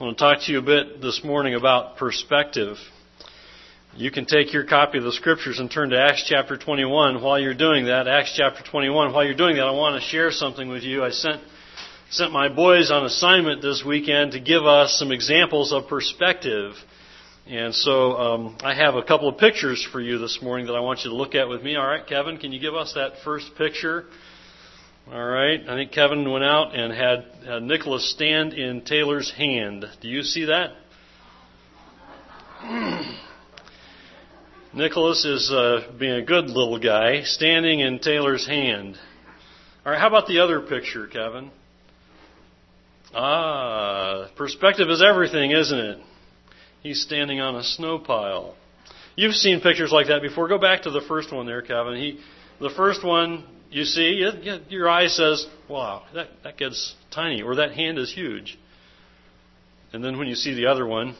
I want to talk to you a bit this morning about perspective. You can take your copy of the scriptures and turn to Acts chapter 21. While you're doing that, Acts chapter 21, while you're doing that, I want to share something with you. I sent, sent my boys on assignment this weekend to give us some examples of perspective. And so um, I have a couple of pictures for you this morning that I want you to look at with me. All right, Kevin, can you give us that first picture? All right. I think Kevin went out and had, Nicholas stand in Taylor's hand. Do you see that? Nicholas is uh, being a good little guy, standing in Taylor's hand. All right. How about the other picture, Kevin? Ah, perspective is everything, isn't it? He's standing on a snow pile. You've seen pictures like that before. Go back to the first one there, Kevin. He, the first one, you see, your eye says, wow, that, that gets tiny, or that hand is huge. And then when you see the other one,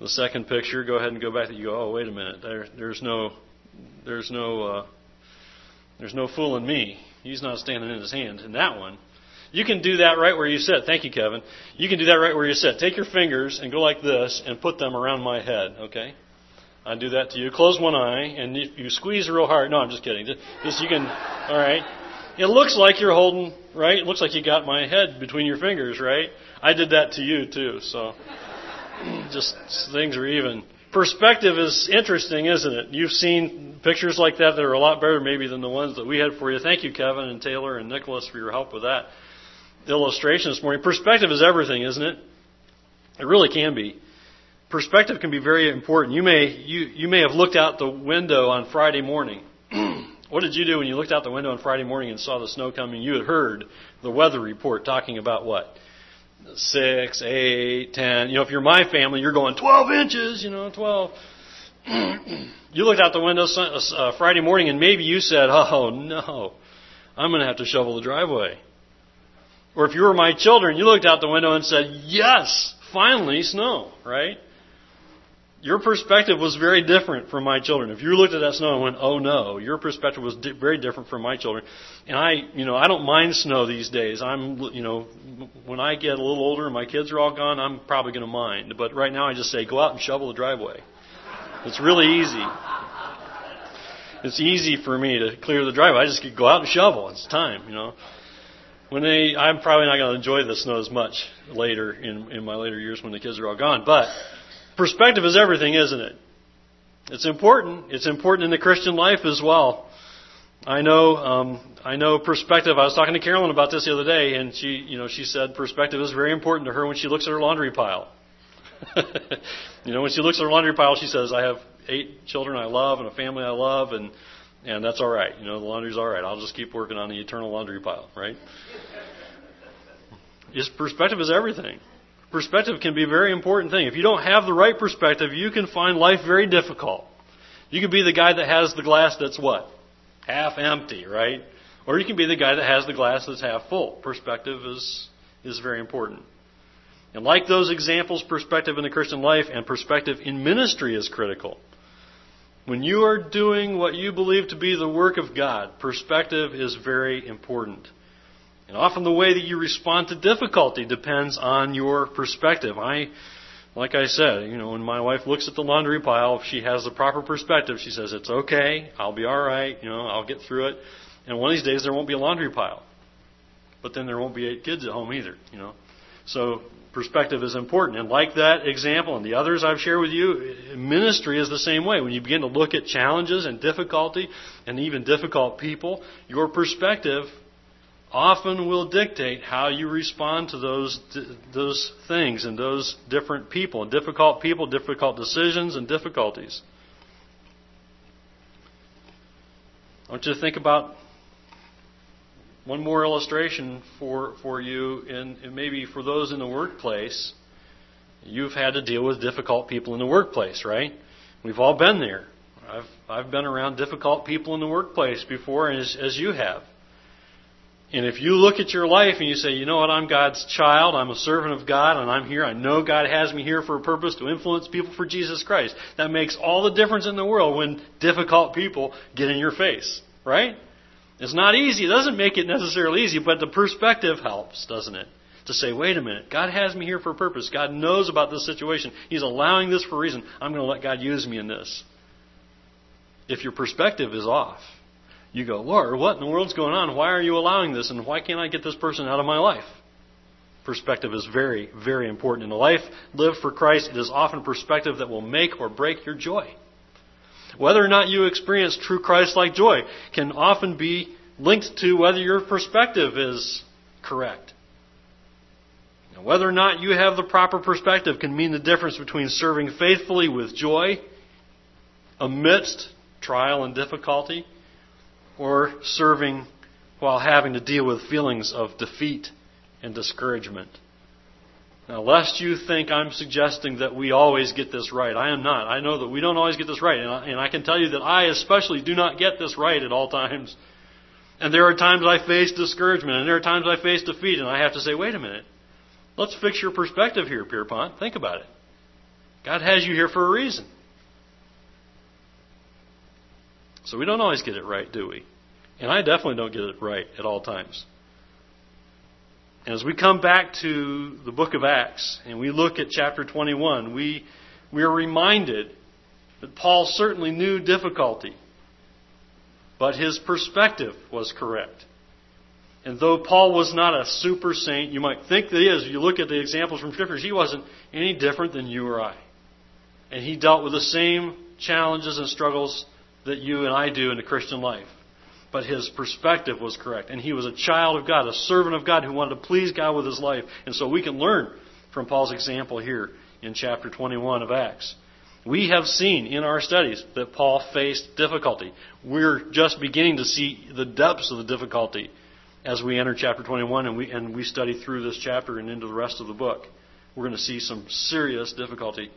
the second picture, go ahead and go back and you go, oh, wait a minute, there, there's no, there's no, uh, there's no fooling me. He's not standing in his hand. In that one, you can do that right where you sit. Thank you, Kevin. You can do that right where you sit. Take your fingers and go like this and put them around my head, okay? I do that to you. Close one eye, and if you squeeze real hard. No, I'm just kidding. Just you can. All right. It looks like you're holding right. It looks like you got my head between your fingers, right? I did that to you too. So just things are even. Perspective is interesting, isn't it? You've seen pictures like that that are a lot better maybe than the ones that we had for you. Thank you, Kevin and Taylor and Nicholas, for your help with that illustration this morning. Perspective is everything, isn't it? It really can be perspective can be very important. You may, you, you may have looked out the window on Friday morning. what did you do when you looked out the window on Friday morning and saw the snow coming? You had heard the weather report talking about what? Six, eight, ten. You know, if you're my family, you're going 12 inches, you know, 12. you looked out the window uh, Friday morning and maybe you said, oh no, I'm going to have to shovel the driveway. Or if you were my children, you looked out the window and said, yes, finally snow, right? Your perspective was very different from my children. If you looked at that snow and went, "Oh no," your perspective was di- very different from my children. And I, you know, I don't mind snow these days. I'm, you know, when I get a little older and my kids are all gone, I'm probably going to mind. But right now, I just say, go out and shovel the driveway. It's really easy. It's easy for me to clear the driveway. I just go out and shovel. It's time, you know. When they, I'm probably not going to enjoy the snow as much later in in my later years when the kids are all gone, but Perspective is everything, isn't it? It's important. It's important in the Christian life as well. I know, um, I know perspective. I was talking to Carolyn about this the other day, and she, you know, she said perspective is very important to her when she looks at her laundry pile. you know, when she looks at her laundry pile, she says, "I have eight children I love and a family I love, and and that's all right. You know, the laundry's all right. I'll just keep working on the eternal laundry pile, right?" His perspective is everything perspective can be a very important thing. If you don't have the right perspective, you can find life very difficult. You can be the guy that has the glass that's what? Half empty, right? Or you can be the guy that has the glass that's half full. Perspective is, is very important. And like those examples, perspective in the Christian life and perspective in ministry is critical. When you are doing what you believe to be the work of God, perspective is very important. And often the way that you respond to difficulty depends on your perspective. I, like I said, you know, when my wife looks at the laundry pile, if she has the proper perspective, she says, it's okay, I'll be alright, you know, I'll get through it. And one of these days there won't be a laundry pile. But then there won't be eight kids at home either, you know. So perspective is important. And like that example and the others I've shared with you, ministry is the same way. When you begin to look at challenges and difficulty and even difficult people, your perspective often will dictate how you respond to those those things and those different people, difficult people, difficult decisions, and difficulties. I want you to think about one more illustration for for you, and, and maybe for those in the workplace. You've had to deal with difficult people in the workplace, right? We've all been there. I've I've been around difficult people in the workplace before, as, as you have. And if you look at your life and you say, you know what, I'm God's child, I'm a servant of God, and I'm here, I know God has me here for a purpose to influence people for Jesus Christ. That makes all the difference in the world when difficult people get in your face, right? It's not easy. It doesn't make it necessarily easy, but the perspective helps, doesn't it? to say, wait a minute, God has me here for a purpose. God knows about this situation. He's allowing this for a reason. I'm going to let God use me in this. If your perspective is off, you go, Lord, what in the world's going on? Why are you allowing this? And why can't I get this person out of my life? Perspective is very, very important. In a life lived for Christ, it is often perspective that will make or break your joy. Whether or not you experience true Christ like joy can often be linked to whether your perspective is correct. Now, whether or not you have the proper perspective can mean the difference between serving faithfully with joy amidst trial and difficulty or serving while having to deal with feelings of defeat and discouragement. Now, lest you think I'm suggesting that we always get this right, I am not. I know that we don't always get this right, and I, and I can tell you that I especially do not get this right at all times. And there are times I face discouragement, and there are times I face defeat, and I have to say, wait a minute. Let's fix your perspective here, Pierpont. Think about it. God has you here for a reason. So we don't always get it right, do we? And I definitely don't get it right at all times. And as we come back to the book of Acts and we look at chapter 21, we, we are reminded that Paul certainly knew difficulty, but his perspective was correct. And though Paul was not a super saint, you might think that he is. If you look at the examples from Scriptures, he wasn't any different than you or I. And he dealt with the same challenges and struggles that you and I do in the Christian life but his perspective was correct. And he was a child of God, a servant of God who wanted to please God with his life. And so we can learn from Paul's example here in chapter 21 of Acts. We have seen in our studies that Paul faced difficulty. We're just beginning to see the depths of the difficulty as we enter chapter 21 and we, and we study through this chapter and into the rest of the book. We're going to see some serious difficulty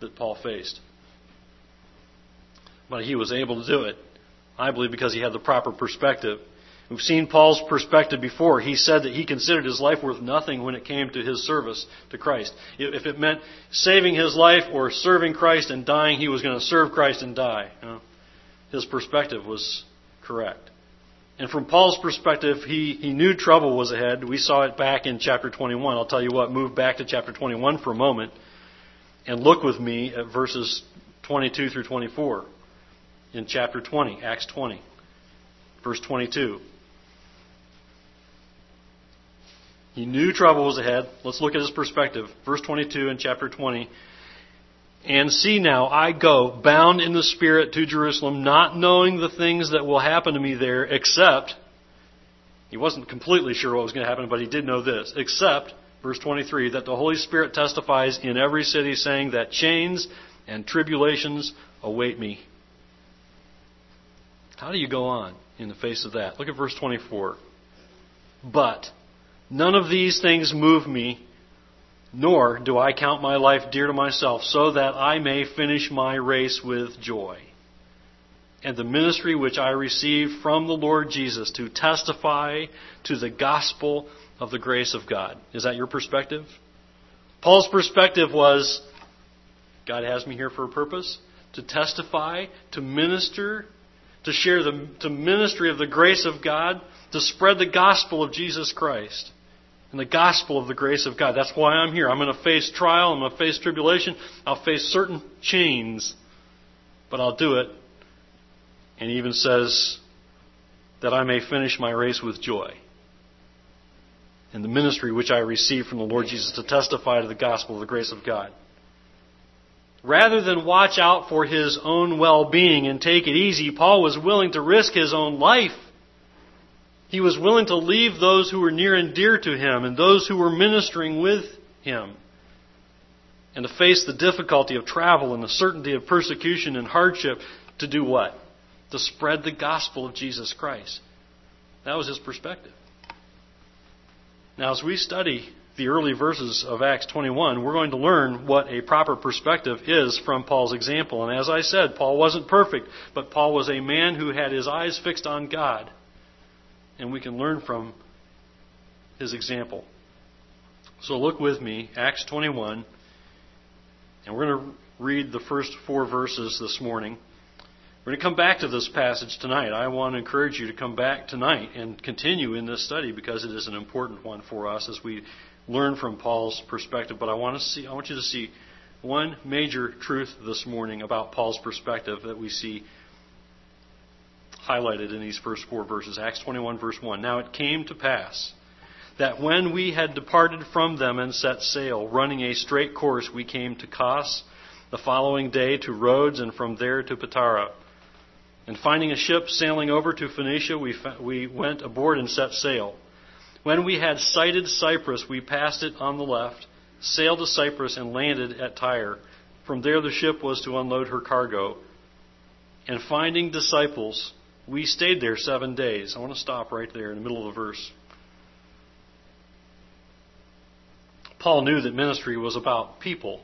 that Paul faced. But he was able to do it I believe because he had the proper perspective. We've seen Paul's perspective before. He said that he considered his life worth nothing when it came to his service to Christ. If it meant saving his life or serving Christ and dying, he was going to serve Christ and die. You know? His perspective was correct. And from Paul's perspective, he, he knew trouble was ahead. We saw it back in chapter 21. I'll tell you what, move back to chapter 21 for a moment and look with me at verses 22 through 24 in chapter 20, Acts 20, verse 22. He knew trouble was ahead. Let's look at his perspective. Verse 22 in chapter 20. And see now, I go, bound in the Spirit to Jerusalem, not knowing the things that will happen to me there, except, he wasn't completely sure what was going to happen, but he did know this, except, verse 23, that the Holy Spirit testifies in every city, saying that chains and tribulations await me. How do you go on in the face of that? Look at verse 24. But none of these things move me, nor do I count my life dear to myself, so that I may finish my race with joy. And the ministry which I received from the Lord Jesus to testify to the gospel of the grace of God. Is that your perspective? Paul's perspective was God has me here for a purpose to testify, to minister to share the to ministry of the grace of God, to spread the gospel of Jesus Christ and the gospel of the grace of God. That's why I'm here. I'm going to face trial, I'm going to face tribulation, I'll face certain chains, but I'll do it. And he even says that I may finish my race with joy. And the ministry which I received from the Lord Jesus to testify to the gospel of the grace of God. Rather than watch out for his own well being and take it easy, Paul was willing to risk his own life. He was willing to leave those who were near and dear to him and those who were ministering with him. And to face the difficulty of travel and the certainty of persecution and hardship to do what? To spread the gospel of Jesus Christ. That was his perspective. Now, as we study the early verses of Acts 21, we're going to learn what a proper perspective is from Paul's example. And as I said, Paul wasn't perfect, but Paul was a man who had his eyes fixed on God. And we can learn from his example. So look with me, Acts 21, and we're going to read the first four verses this morning. We're going to come back to this passage tonight. I want to encourage you to come back tonight and continue in this study because it is an important one for us as we learn from Paul's perspective, but I want to see I want you to see one major truth this morning about Paul's perspective that we see highlighted in these first four verses. Acts 21 verse 1. Now it came to pass that when we had departed from them and set sail, running a straight course, we came to Kos, the following day to Rhodes, and from there to Patara. And finding a ship sailing over to Phoenicia, we, we went aboard and set sail. When we had sighted Cyprus, we passed it on the left, sailed to Cyprus, and landed at Tyre. From there, the ship was to unload her cargo. And finding disciples, we stayed there seven days. I want to stop right there in the middle of the verse. Paul knew that ministry was about people.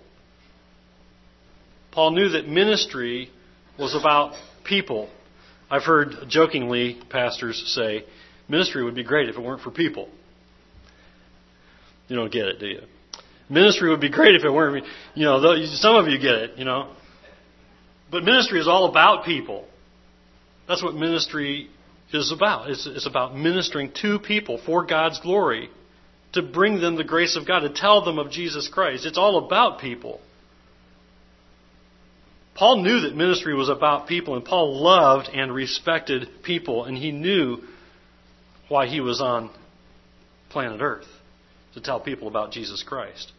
Paul knew that ministry was about people. I've heard jokingly pastors say, ministry would be great if it weren't for people. You don't get it, do you? Ministry would be great if it weren't, you know, some of you get it, you know. But ministry is all about people. That's what ministry is about. It's, it's about ministering to people for God's glory to bring them the grace of God, to tell them of Jesus Christ. It's all about people. Paul knew that ministry was about people, and Paul loved and respected people, and he knew why he was on planet Earth to tell people about Jesus Christ.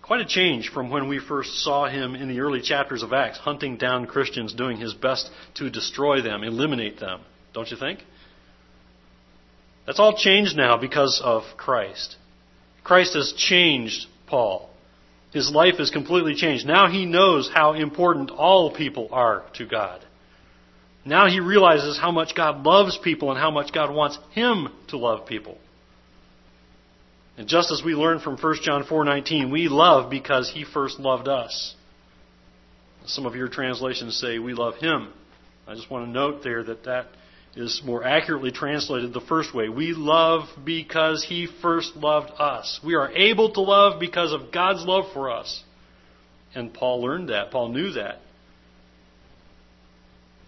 Quite a change from when we first saw him in the early chapters of Acts, hunting down Christians, doing his best to destroy them, eliminate them. Don't you think? That's all changed now because of Christ. Christ has changed Paul. His life is completely changed. Now he knows how important all people are to God. Now he realizes how much God loves people and how much God wants him to love people. And just as we learn from 1 John 4:19, we love because he first loved us. Some of your translations say we love him. I just want to note there that that is more accurately translated the first way. We love because He first loved us. We are able to love because of God's love for us. And Paul learned that. Paul knew that.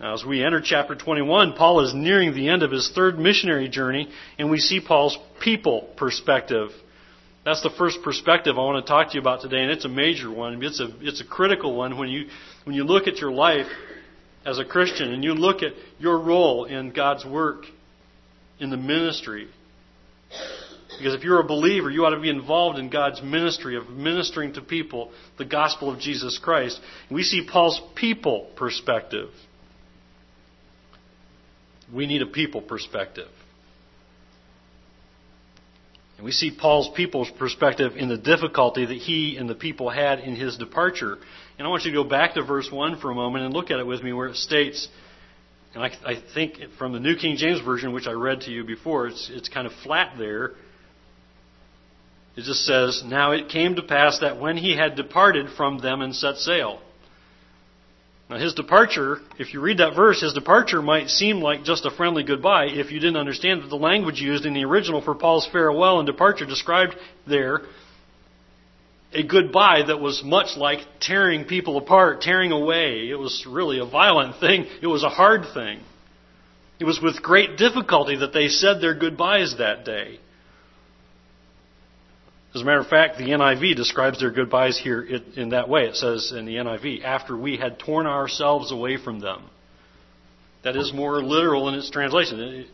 As we enter chapter 21, Paul is nearing the end of his third missionary journey, and we see Paul's people perspective. That's the first perspective I want to talk to you about today, and it's a major one. It's a, it's a critical one when you, when you look at your life as a Christian and you look at your role in God's work in the ministry, because if you're a believer, you ought to be involved in God's ministry of ministering to people the gospel of Jesus Christ. We see Paul's people perspective. We need a people perspective. And we see Paul's people's perspective in the difficulty that he and the people had in his departure. And I want you to go back to verse 1 for a moment and look at it with me where it states, and I, I think from the New King James Version, which I read to you before, it's, it's kind of flat there. It just says, Now it came to pass that when he had departed from them and set sail. Now, his departure, if you read that verse, his departure might seem like just a friendly goodbye if you didn't understand that the language used in the original for Paul's farewell and departure described there a goodbye that was much like tearing people apart, tearing away. It was really a violent thing. It was a hard thing. It was with great difficulty that they said their goodbyes that day. As a matter of fact, the NIV describes their goodbyes here in that way. It says in the NIV, after we had torn ourselves away from them. That is more literal in its translation.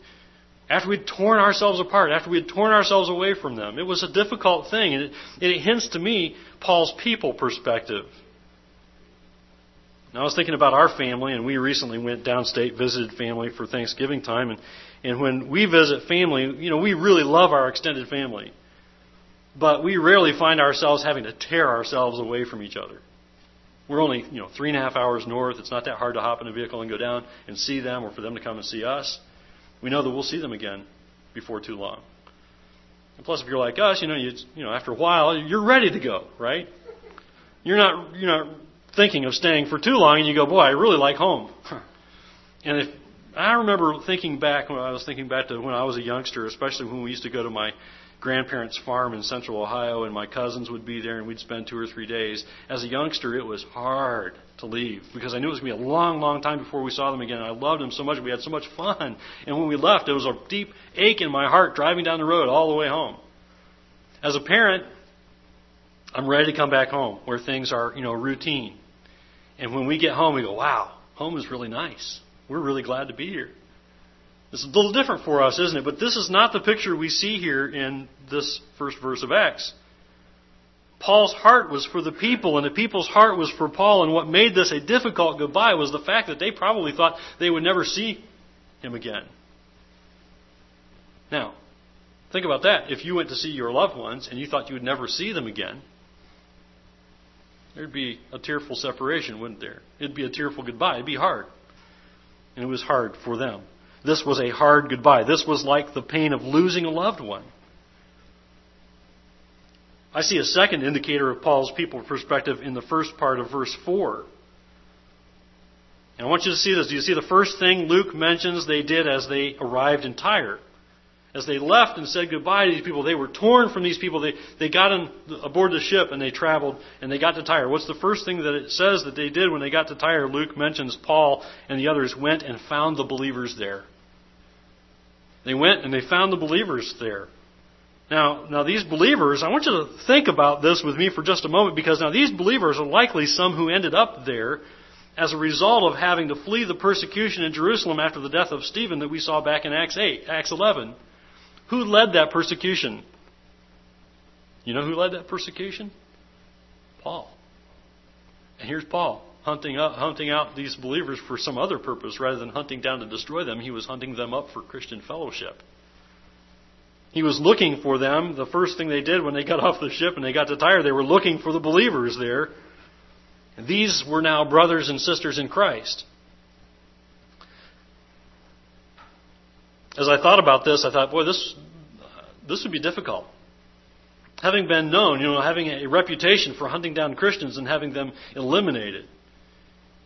After we'd torn ourselves apart, after we had torn ourselves away from them. It was a difficult thing, and it, it hints to me Paul's people perspective. Now, I was thinking about our family, and we recently went downstate, visited family for Thanksgiving time, and, and when we visit family, you know, we really love our extended family. But we rarely find ourselves having to tear ourselves away from each other. We're only, you know, three and a half hours north. It's not that hard to hop in a vehicle and go down and see them or for them to come and see us. We know that we'll see them again before too long. And plus, if you're like us, you know, you, you know, after a while, you're ready to go, right? You're not, you're not thinking of staying for too long, and you go, boy, I really like home. and if I remember thinking back when I was thinking back to when I was a youngster, especially when we used to go to my grandparents' farm in central Ohio, and my cousins would be there, and we'd spend two or three days. As a youngster, it was hard to leave because I knew it was going to be a long, long time before we saw them again. And I loved them so much. We had so much fun. And when we left, it was a deep ache in my heart driving down the road all the way home. As a parent, I'm ready to come back home where things are, you know, routine. And when we get home, we go, wow, home is really nice. We're really glad to be here. It's a little different for us, isn't it? But this is not the picture we see here in this first verse of Acts. Paul's heart was for the people, and the people's heart was for Paul, and what made this a difficult goodbye was the fact that they probably thought they would never see him again. Now, think about that. If you went to see your loved ones and you thought you would never see them again, there'd be a tearful separation, wouldn't there? It'd be a tearful goodbye. It'd be hard. And it was hard for them. This was a hard goodbye. This was like the pain of losing a loved one. I see a second indicator of Paul's people perspective in the first part of verse 4. And I want you to see this. Do you see the first thing Luke mentions they did as they arrived in Tyre? As they left and said goodbye to these people, they were torn from these people. They, they got on, aboard the ship and they traveled and they got to Tyre. What's the first thing that it says that they did when they got to Tyre? Luke mentions Paul and the others went and found the believers there. They went and they found the believers there. Now, now these believers, I want you to think about this with me for just a moment because now these believers are likely some who ended up there as a result of having to flee the persecution in Jerusalem after the death of Stephen that we saw back in Acts 8, Acts 11. Who led that persecution? You know who led that persecution? Paul. And here's Paul hunting up, hunting out these believers for some other purpose rather than hunting down to destroy them. He was hunting them up for Christian fellowship. He was looking for them. The first thing they did when they got off the ship and they got to Tyre, they were looking for the believers there. These were now brothers and sisters in Christ. As I thought about this, I thought, boy, this this would be difficult. Having been known, you know, having a reputation for hunting down Christians and having them eliminated,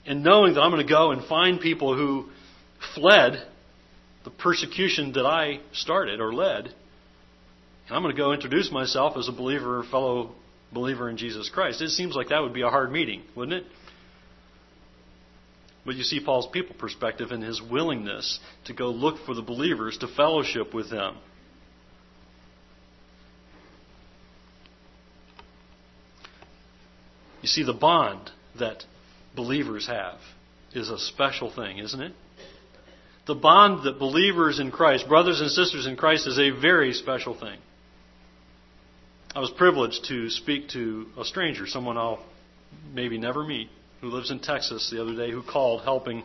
and knowing that I'm going to go and find people who fled the persecution that I started or led, and I'm going to go introduce myself as a believer, fellow believer in Jesus Christ. It seems like that would be a hard meeting, wouldn't it? But you see Paul's people perspective and his willingness to go look for the believers to fellowship with them. You see, the bond that believers have is a special thing, isn't it? The bond that believers in Christ, brothers and sisters in Christ, is a very special thing. I was privileged to speak to a stranger, someone I'll maybe never meet, who lives in Texas the other day, who called helping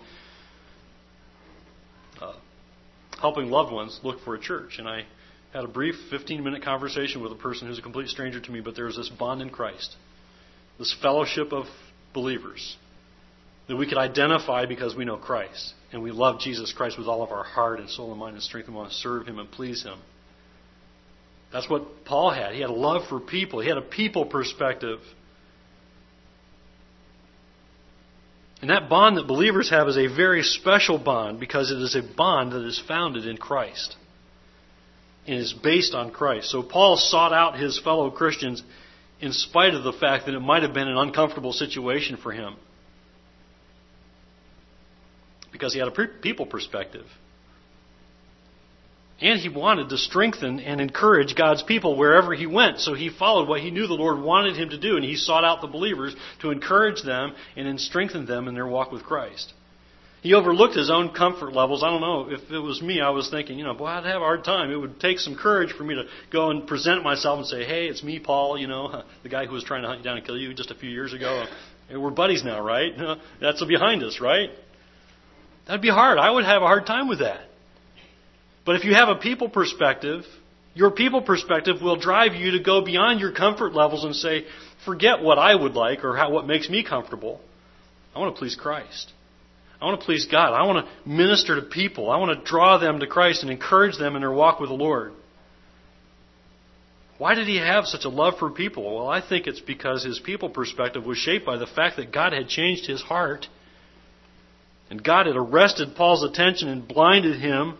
uh, helping loved ones look for a church. And I had a brief 15 minute conversation with a person who's a complete stranger to me, but there's this bond in Christ, this fellowship of believers that we could identify because we know Christ and we love Jesus Christ with all of our heart and soul and mind and strength and want to serve Him and please Him. That's what Paul had. He had a love for people, he had a people perspective. And that bond that believers have is a very special bond because it is a bond that is founded in Christ and is based on Christ. So Paul sought out his fellow Christians in spite of the fact that it might have been an uncomfortable situation for him because he had a people perspective. And he wanted to strengthen and encourage God's people wherever he went. So he followed what he knew the Lord wanted him to do, and he sought out the believers to encourage them and then strengthen them in their walk with Christ. He overlooked his own comfort levels. I don't know. If it was me, I was thinking, you know, boy, I'd have a hard time. It would take some courage for me to go and present myself and say, hey, it's me, Paul, you know, the guy who was trying to hunt you down and kill you just a few years ago. We're buddies now, right? That's behind us, right? That'd be hard. I would have a hard time with that. But if you have a people perspective, your people perspective will drive you to go beyond your comfort levels and say, forget what I would like or how, what makes me comfortable. I want to please Christ. I want to please God. I want to minister to people. I want to draw them to Christ and encourage them in their walk with the Lord. Why did he have such a love for people? Well, I think it's because his people perspective was shaped by the fact that God had changed his heart. And God had arrested Paul's attention and blinded him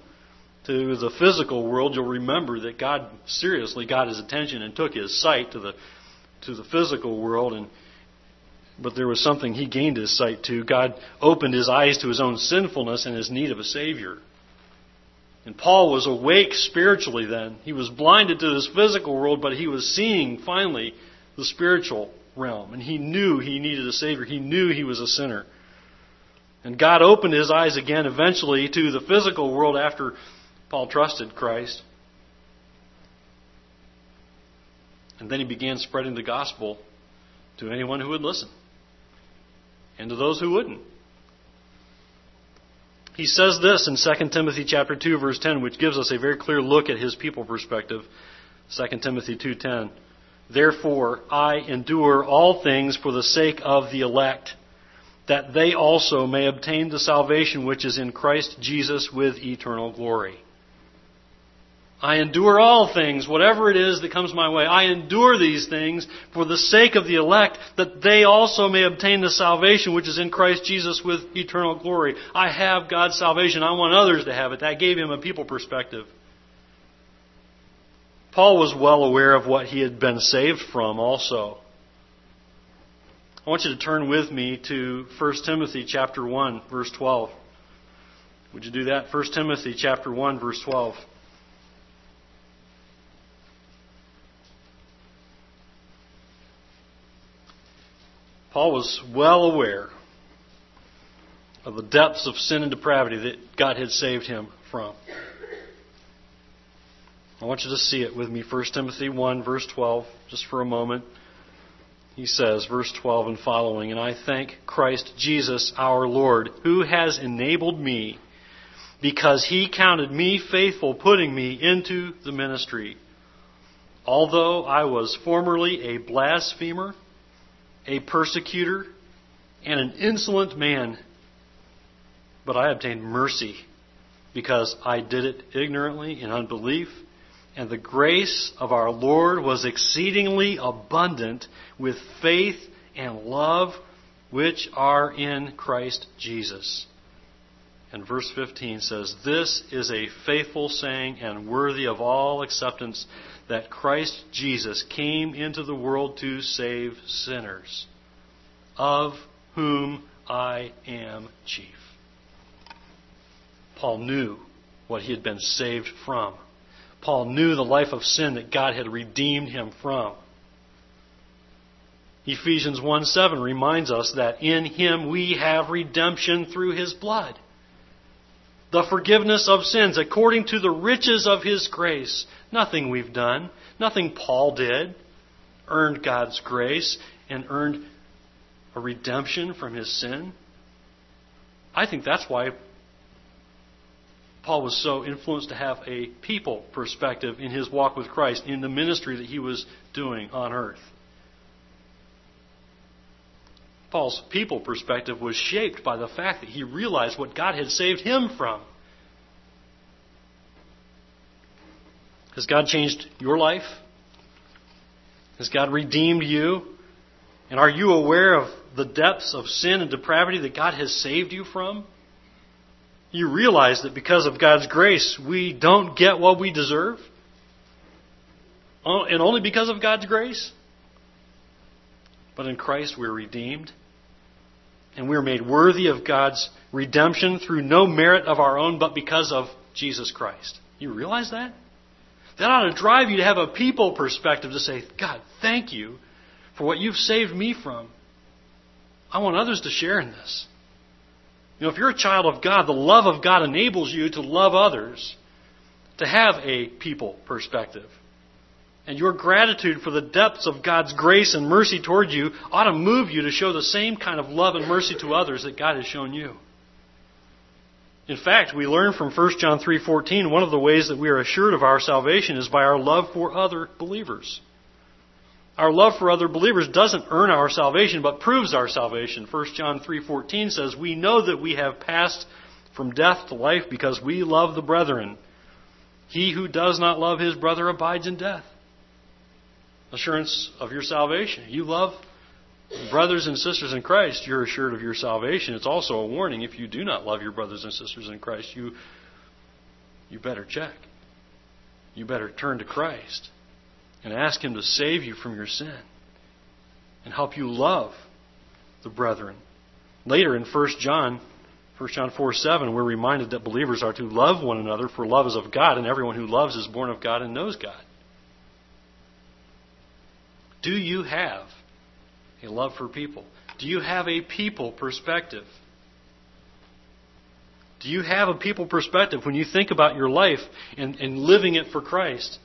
to the physical world, you'll remember that God seriously got his attention and took his sight to the to the physical world and but there was something he gained his sight to. God opened his eyes to his own sinfulness and his need of a savior. And Paul was awake spiritually then. He was blinded to this physical world, but he was seeing finally the spiritual realm. And he knew he needed a Savior. He knew he was a sinner. And God opened his eyes again eventually to the physical world after Paul trusted Christ. And then he began spreading the gospel to anyone who would listen and to those who wouldn't. He says this in 2 Timothy chapter 2 verse 10 which gives us a very clear look at his people perspective. 2 Timothy 2:10 Therefore I endure all things for the sake of the elect that they also may obtain the salvation which is in Christ Jesus with eternal glory. I endure all things, whatever it is that comes my way. I endure these things for the sake of the elect, that they also may obtain the salvation which is in Christ Jesus with eternal glory. I have God's salvation. I want others to have it. That gave him a people perspective. Paul was well aware of what he had been saved from also. I want you to turn with me to 1 Timothy chapter 1 verse 12. Would you do that? 1 Timothy chapter 1 verse 12. Paul was well aware of the depths of sin and depravity that God had saved him from. I want you to see it with me. 1 Timothy 1, verse 12, just for a moment. He says, verse 12 and following, And I thank Christ Jesus our Lord, who has enabled me, because he counted me faithful, putting me into the ministry. Although I was formerly a blasphemer, a persecutor, and an insolent man. But I obtained mercy because I did it ignorantly in unbelief. And the grace of our Lord was exceedingly abundant with faith and love which are in Christ Jesus. And verse 15 says, This is a faithful saying and worthy of all acceptance that Christ Jesus came into the world to save sinners, of whom I am chief. Paul knew what he had been saved from. Paul knew the life of sin that God had redeemed him from. Ephesians 1 7 reminds us that in him we have redemption through his blood the forgiveness of sins according to the riches of His grace. Nothing we've done, nothing Paul did, earned God's grace and earned a redemption from his sin. I think that's why Paul was so influenced to have a people perspective in his walk with Christ, in the ministry that he was doing on earth. Paul's people perspective was shaped by the fact that he realized what God had saved him from. Has God changed your life? Has God redeemed you? And are you aware of the depths of sin and depravity that God has saved you from? You realize that because of God's grace, we don't get what we deserve? Oh, and only because of God's grace? But in Christ we're redeemed and we are made worthy of God's redemption through no merit of our own, but because of Jesus Christ. You realize that? That ought to drive you to have a people perspective to say, God, thank you for what you've saved me from. I want others to share in this. You know, if you're a child of God, the love of God enables you to love others, to have a people perspective. And your gratitude for the depths of God's grace and mercy toward you ought to move you to show the same kind of love and mercy to others that God has shown you. In fact, we learn from 1 John 3:14 one of the ways that we are assured of our salvation is by our love for other believers. Our love for other believers doesn't earn our salvation but proves our salvation. 1 John 3:14 says, "We know that we have passed from death to life because we love the brethren. He who does not love his brother abides in death." Assurance of your salvation. You love brothers and sisters in Christ, you're assured of your salvation. It's also a warning if you do not love your brothers and sisters in Christ, you you better check. You better turn to Christ and ask him to save you from your sin and help you love the brethren. Later in 1 John 1 John 4 7, we're reminded that believers are to love one another, for love is of God, and everyone who loves is born of God and knows God. Do you have a love for people? Do you have a people perspective? Do you have a people perspective when you think about your life and, and living it for Christ?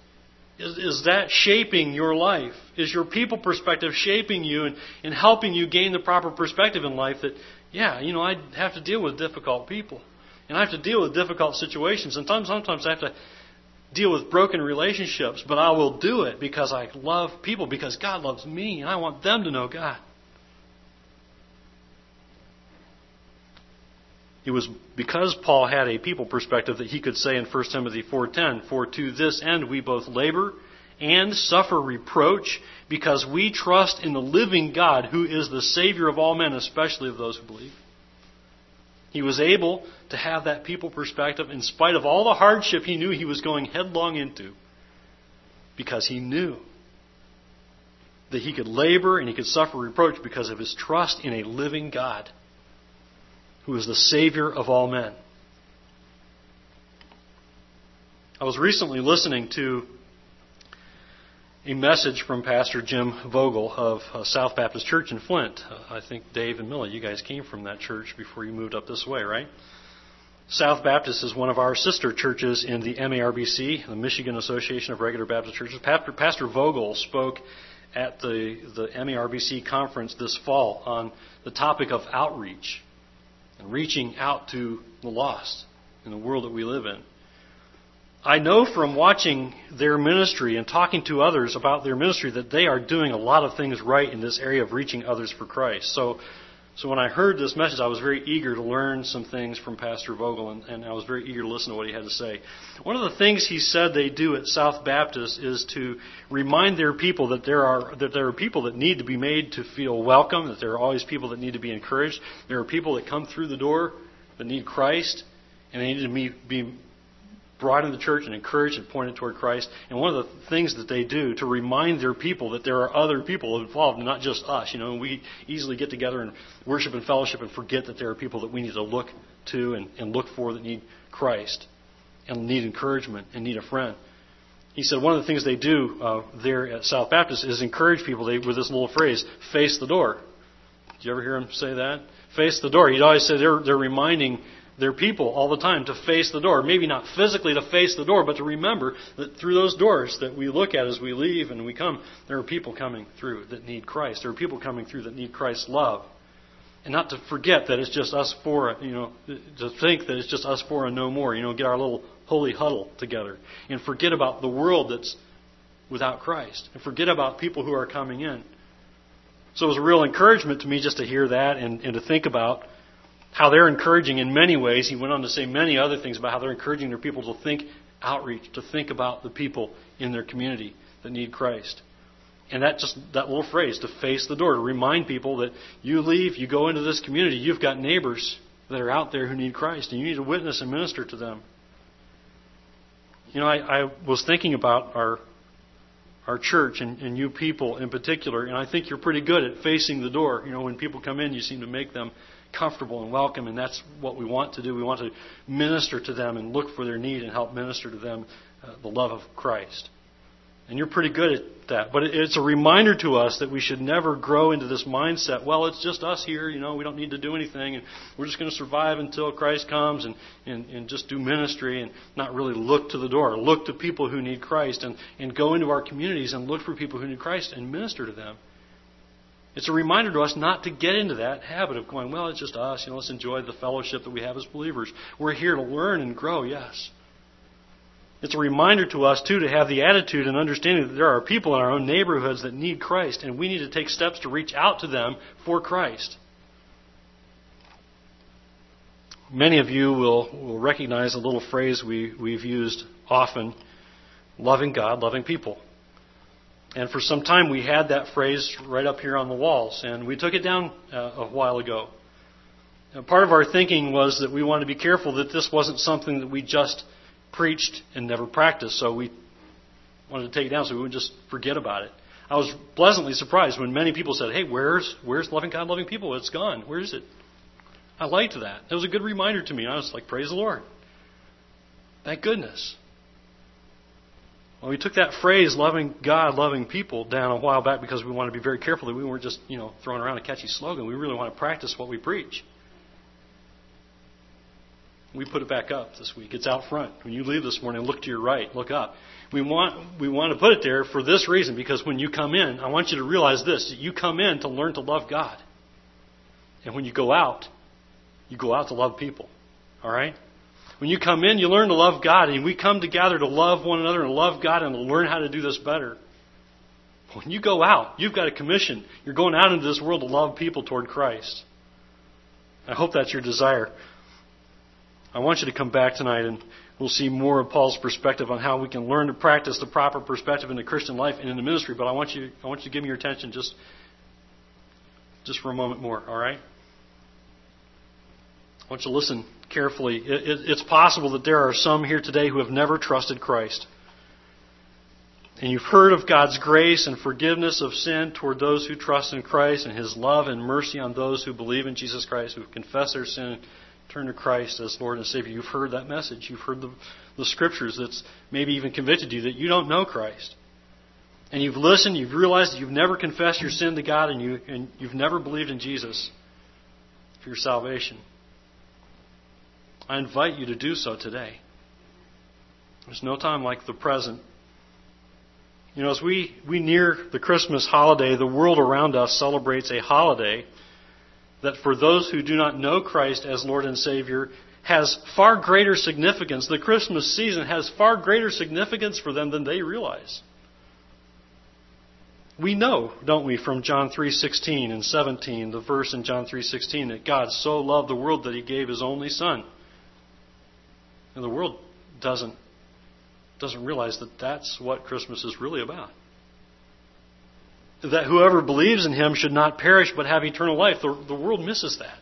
Is, is that shaping your life? Is your people perspective shaping you and, and helping you gain the proper perspective in life that, yeah, you know, I have to deal with difficult people. And I have to deal with difficult situations. And sometimes I have to deal with broken relationships, but I will do it because I love people, because God loves me, and I want them to know God. It was because Paul had a people perspective that he could say in 1 Timothy 4:10, "For to this end we both labor and suffer reproach because we trust in the living God who is the savior of all men, especially of those who believe." He was able to have that people perspective in spite of all the hardship he knew he was going headlong into because he knew that he could labor and he could suffer reproach because of his trust in a living God who is the Savior of all men. I was recently listening to a message from Pastor Jim Vogel of uh, South Baptist Church in Flint. Uh, I think Dave and Millie, you guys came from that church before you moved up this way, right? South Baptist is one of our sister churches in the MARBC, the Michigan Association of Regular Baptist Churches. Pastor, Pastor Vogel spoke at the, the MARBC conference this fall on the topic of outreach and reaching out to the lost in the world that we live in. I know from watching their ministry and talking to others about their ministry that they are doing a lot of things right in this area of reaching others for Christ. So, so when I heard this message, I was very eager to learn some things from Pastor Vogel, and, and I was very eager to listen to what he had to say. One of the things he said they do at South Baptist is to remind their people that there are that there are people that need to be made to feel welcome, that there are always people that need to be encouraged. There are people that come through the door that need Christ, and they need to be, brought into the church and encouraged and pointed toward Christ. And one of the things that they do to remind their people that there are other people involved, not just us. You know, we easily get together and worship and fellowship and forget that there are people that we need to look to and, and look for that need Christ and need encouragement and need a friend. He said one of the things they do uh, there at South Baptist is encourage people they, with this little phrase, face the door. Did you ever hear him say that? Face the door. He'd always say they're, they're reminding their people all the time to face the door. Maybe not physically to face the door, but to remember that through those doors that we look at as we leave and we come, there are people coming through that need Christ. There are people coming through that need Christ's love. And not to forget that it's just us four, you know, to think that it's just us four and no more. You know, get our little holy huddle together. And forget about the world that's without Christ. And forget about people who are coming in. So it was a real encouragement to me just to hear that and, and to think about how they're encouraging in many ways. He went on to say many other things about how they're encouraging their people to think outreach, to think about the people in their community that need Christ. And that just that little phrase, to face the door, to remind people that you leave, you go into this community, you've got neighbors that are out there who need Christ, and you need to witness and minister to them. You know, I, I was thinking about our our church and, and you people in particular, and I think you're pretty good at facing the door. You know, when people come in, you seem to make them comfortable and welcome, and that's what we want to do. We want to minister to them and look for their need and help minister to them uh, the love of Christ. And you're pretty good at that. But it's a reminder to us that we should never grow into this mindset, well, it's just us here, you know, we don't need to do anything, and we're just going to survive until Christ comes and, and, and just do ministry and not really look to the door. Look to people who need Christ and, and go into our communities and look for people who need Christ and minister to them. It's a reminder to us not to get into that habit of going, well, it's just us, you know, let's enjoy the fellowship that we have as believers. We're here to learn and grow, yes. It's a reminder to us, too, to have the attitude and understanding that there are people in our own neighborhoods that need Christ, and we need to take steps to reach out to them for Christ. Many of you will, will recognize a little phrase we, we've used often loving God, loving people. And for some time, we had that phrase right up here on the walls, and we took it down uh, a while ago. Part of our thinking was that we wanted to be careful that this wasn't something that we just preached and never practiced, so we wanted to take it down so we wouldn't just forget about it. I was pleasantly surprised when many people said, "Hey, where's where's loving God, loving people? It's gone. Where is it?" I liked that. It was a good reminder to me. I was like, praise the Lord. Thank goodness. Well, we took that phrase, loving God, loving people, down a while back because we wanted to be very careful that we weren't just, you know, throwing around a catchy slogan. We really want to practice what we preach. We put it back up this week. It's out front. When you leave this morning, look to your right, look up. We want, we want to put it there for this reason, because when you come in, I want you to realize this. You come in to learn to love God. And when you go out, you go out to love people. All right? When you come in, you learn to love God, and we come together to love one another and love God and to learn how to do this better. When you go out, you've got a commission. You're going out into this world to love people toward Christ. I hope that's your desire. I want you to come back tonight and we'll see more of Paul's perspective on how we can learn to practice the proper perspective in the Christian life and in the ministry. But I want you, I want you to give me your attention just, just for a moment more, all right? I want you to listen carefully. It, it, it's possible that there are some here today who have never trusted Christ. And you've heard of God's grace and forgiveness of sin toward those who trust in Christ and His love and mercy on those who believe in Jesus Christ, who confess their sin and turn to Christ as Lord and Savior. You've heard that message. You've heard the, the scriptures that's maybe even convicted you that you don't know Christ. And you've listened, you've realized that you've never confessed your sin to God and, you, and you've never believed in Jesus for your salvation. I invite you to do so today. There's no time like the present. You know, as we, we near the Christmas holiday, the world around us celebrates a holiday that for those who do not know Christ as Lord and Savior has far greater significance. The Christmas season has far greater significance for them than they realize. We know, don't we, from John 3:16 and 17, the verse in John 3:16 that God so loved the world that he gave his only son. And the world doesn't doesn't realize that that's what Christmas is really about. That whoever believes in him should not perish but have eternal life. The, the world misses that.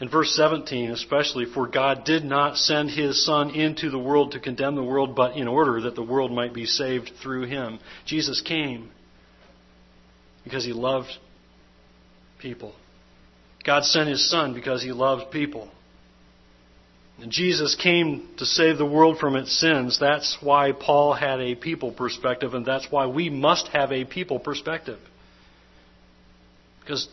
In verse 17, especially, for God did not send his Son into the world to condemn the world, but in order that the world might be saved through him. Jesus came because he loved people. God sent his Son because he loved people. Jesus came to save the world from its sins. That's why Paul had a people perspective, and that's why we must have a people perspective. Because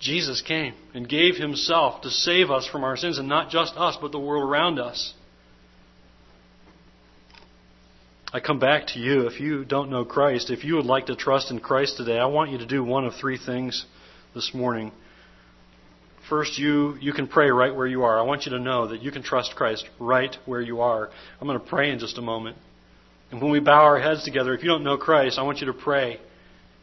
Jesus came and gave himself to save us from our sins, and not just us, but the world around us. I come back to you. If you don't know Christ, if you would like to trust in Christ today, I want you to do one of three things this morning. First, you, you can pray right where you are. I want you to know that you can trust Christ right where you are. I'm going to pray in just a moment. And when we bow our heads together, if you don't know Christ, I want you to pray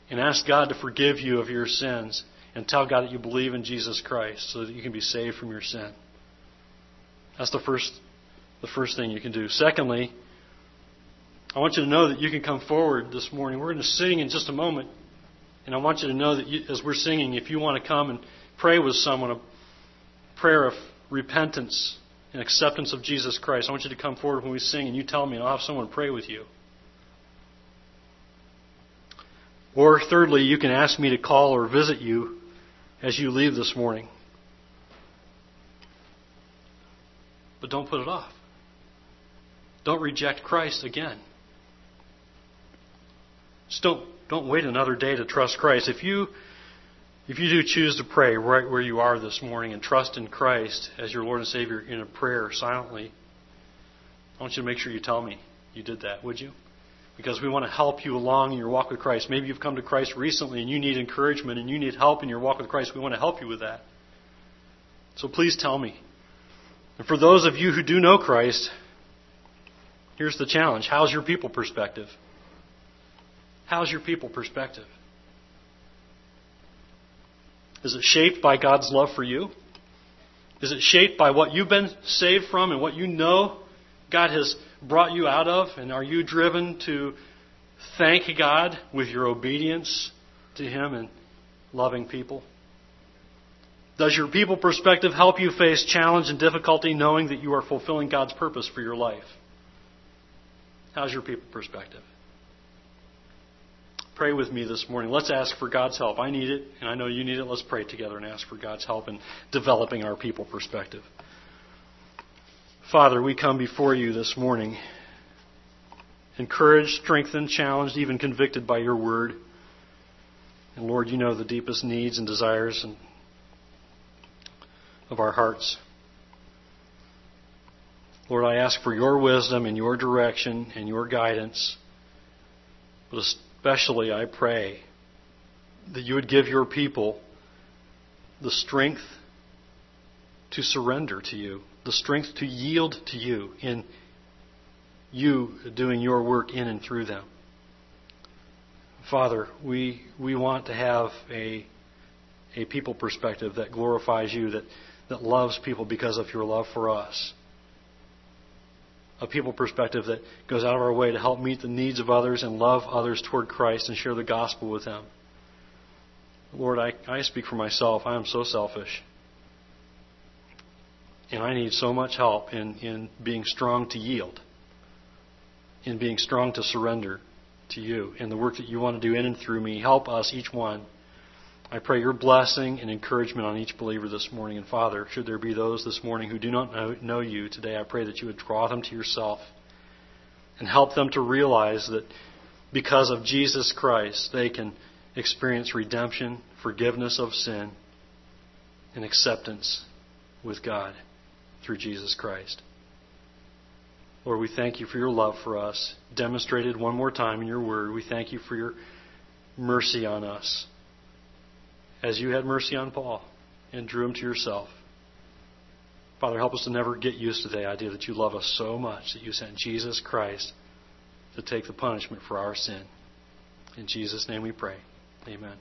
and ask God to forgive you of your sins and tell God that you believe in Jesus Christ so that you can be saved from your sin. That's the first, the first thing you can do. Secondly, I want you to know that you can come forward this morning. We're going to sing in just a moment. And I want you to know that you, as we're singing, if you want to come and pray with someone a prayer of repentance and acceptance of Jesus Christ, I want you to come forward when we sing and you tell me, and I'll have someone pray with you. Or thirdly, you can ask me to call or visit you as you leave this morning. But don't put it off. Don't reject Christ again. Just don't, don't wait another day to trust Christ. If you if you do choose to pray right where you are this morning and trust in Christ as your Lord and Savior in a prayer silently, I want you to make sure you tell me you did that, would you? Because we want to help you along in your walk with Christ. Maybe you've come to Christ recently and you need encouragement and you need help in your walk with Christ. We want to help you with that. So please tell me. And for those of you who do know Christ, here's the challenge. How's your people perspective? How's your people perspective? Is it shaped by God's love for you? Is it shaped by what you've been saved from and what you know God has brought you out of? And are you driven to thank God with your obedience to Him and loving people? Does your people perspective help you face challenge and difficulty knowing that you are fulfilling God's purpose for your life? How's your people perspective? Pray with me this morning. Let's ask for God's help. I need it, and I know you need it. Let's pray together and ask for God's help in developing our people perspective. Father, we come before you this morning, encouraged, strengthened, challenged, even convicted by your word. And Lord, you know the deepest needs and desires and of our hearts. Lord, I ask for your wisdom and your direction and your guidance. Especially, I pray that you would give your people the strength to surrender to you, the strength to yield to you in you doing your work in and through them. Father, we, we want to have a, a people perspective that glorifies you, that, that loves people because of your love for us a people perspective that goes out of our way to help meet the needs of others and love others toward Christ and share the gospel with them. Lord, I, I speak for myself. I am so selfish. And I need so much help in, in being strong to yield, in being strong to surrender to you, in the work that you want to do in and through me. Help us, each one I pray your blessing and encouragement on each believer this morning. And Father, should there be those this morning who do not know, know, you today, I pray that you would draw them to yourself and help them to realize that because of Jesus Christ, they can experience redemption, forgiveness of sin, and acceptance with God through Jesus Christ. Lord, we thank you for your love for us, demonstrated one more time in your word. We thank you for your mercy on us as you had mercy on Paul and drew him to yourself. Father, help us to never get used to the idea that you love us so much that you sent Jesus Christ to take the punishment for our sin. In Jesus' name we pray. Amen.